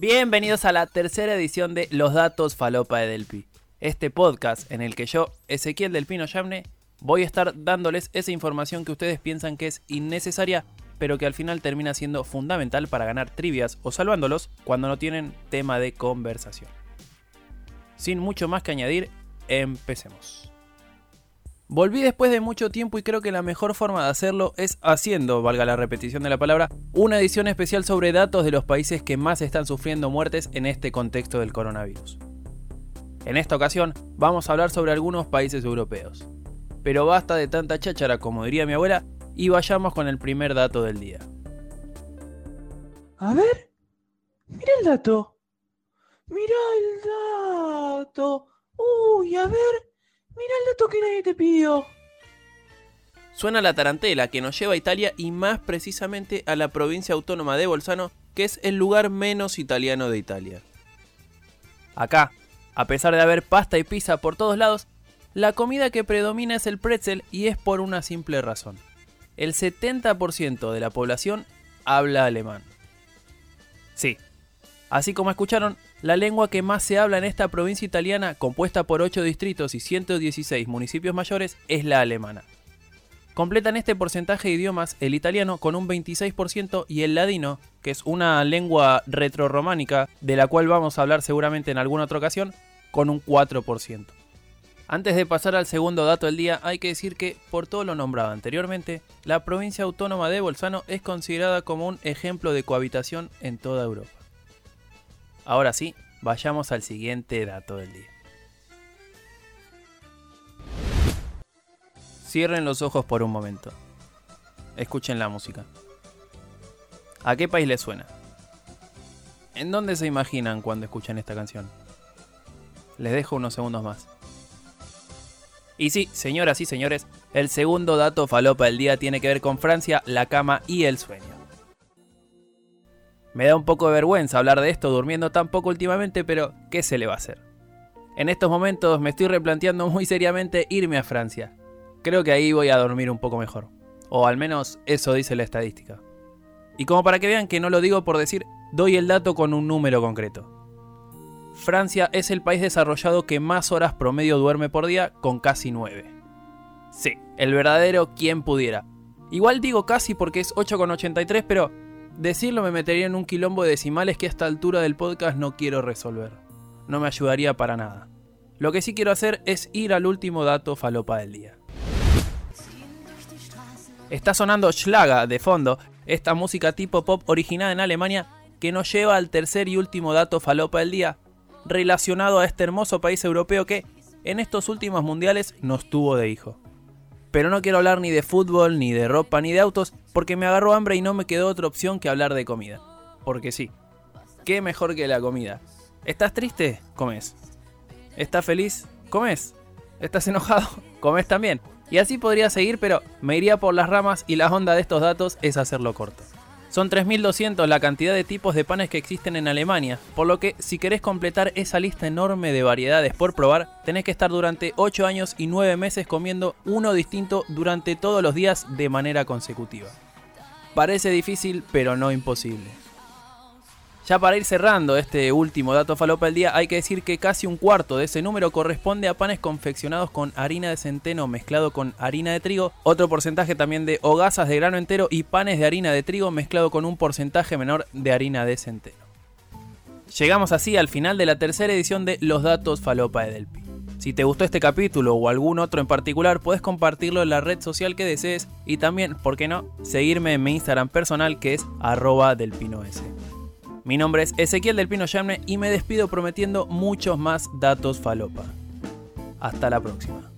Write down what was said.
Bienvenidos a la tercera edición de Los Datos Falopa de Delpi. Este podcast en el que yo, Ezequiel del Pino Yamne, voy a estar dándoles esa información que ustedes piensan que es innecesaria, pero que al final termina siendo fundamental para ganar trivias o salvándolos cuando no tienen tema de conversación. Sin mucho más que añadir, empecemos. Volví después de mucho tiempo y creo que la mejor forma de hacerlo es haciendo, valga la repetición de la palabra, una edición especial sobre datos de los países que más están sufriendo muertes en este contexto del coronavirus. En esta ocasión vamos a hablar sobre algunos países europeos. Pero basta de tanta cháchara, como diría mi abuela, y vayamos con el primer dato del día. A ver, mira el dato. Mira el dato. Uy, a ver, Mira el dato que nadie te pidió. Suena la tarantela que nos lleva a Italia y más precisamente a la provincia autónoma de Bolzano, que es el lugar menos italiano de Italia. Acá, a pesar de haber pasta y pizza por todos lados, la comida que predomina es el pretzel y es por una simple razón. El 70% de la población habla alemán. Sí, así como escucharon, la lengua que más se habla en esta provincia italiana, compuesta por 8 distritos y 116 municipios mayores, es la alemana. Completan este porcentaje de idiomas el italiano con un 26% y el ladino, que es una lengua retrorománica de la cual vamos a hablar seguramente en alguna otra ocasión, con un 4%. Antes de pasar al segundo dato del día, hay que decir que, por todo lo nombrado anteriormente, la provincia autónoma de Bolzano es considerada como un ejemplo de cohabitación en toda Europa. Ahora sí, vayamos al siguiente dato del día. Cierren los ojos por un momento. Escuchen la música. ¿A qué país les suena? ¿En dónde se imaginan cuando escuchan esta canción? Les dejo unos segundos más. Y sí, señoras y señores, el segundo dato falopa del día tiene que ver con Francia, la cama y el sueño. Me da un poco de vergüenza hablar de esto durmiendo tan poco últimamente, pero ¿qué se le va a hacer? En estos momentos me estoy replanteando muy seriamente irme a Francia. Creo que ahí voy a dormir un poco mejor. O al menos eso dice la estadística. Y como para que vean que no lo digo por decir, doy el dato con un número concreto. Francia es el país desarrollado que más horas promedio duerme por día, con casi 9. Sí, el verdadero quien pudiera. Igual digo casi porque es 8,83, pero Decirlo me metería en un quilombo de decimales que a esta altura del podcast no quiero resolver. No me ayudaría para nada. Lo que sí quiero hacer es ir al último dato falopa del día. Está sonando Schlager de fondo, esta música tipo pop originada en Alemania que nos lleva al tercer y último dato falopa del día, relacionado a este hermoso país europeo que en estos últimos mundiales nos tuvo de hijo. Pero no quiero hablar ni de fútbol, ni de ropa, ni de autos, porque me agarró hambre y no me quedó otra opción que hablar de comida. Porque sí, qué mejor que la comida. ¿Estás triste? Comes. ¿Estás feliz? Comes. ¿Estás enojado? Comes también. Y así podría seguir, pero me iría por las ramas y la onda de estos datos es hacerlo corto. Son 3.200 la cantidad de tipos de panes que existen en Alemania, por lo que si querés completar esa lista enorme de variedades por probar, tenés que estar durante 8 años y 9 meses comiendo uno distinto durante todos los días de manera consecutiva. Parece difícil, pero no imposible. Ya para ir cerrando este último dato falopa del día, hay que decir que casi un cuarto de ese número corresponde a panes confeccionados con harina de centeno mezclado con harina de trigo, otro porcentaje también de hogazas de grano entero y panes de harina de trigo mezclado con un porcentaje menor de harina de centeno. Llegamos así al final de la tercera edición de Los Datos Falopa de Delpi. Si te gustó este capítulo o algún otro en particular, puedes compartirlo en la red social que desees y también, ¿por qué no?, seguirme en mi Instagram personal que es arroba delpinoS. Mi nombre es Ezequiel del Pino Yamne y me despido prometiendo muchos más datos falopa. Hasta la próxima.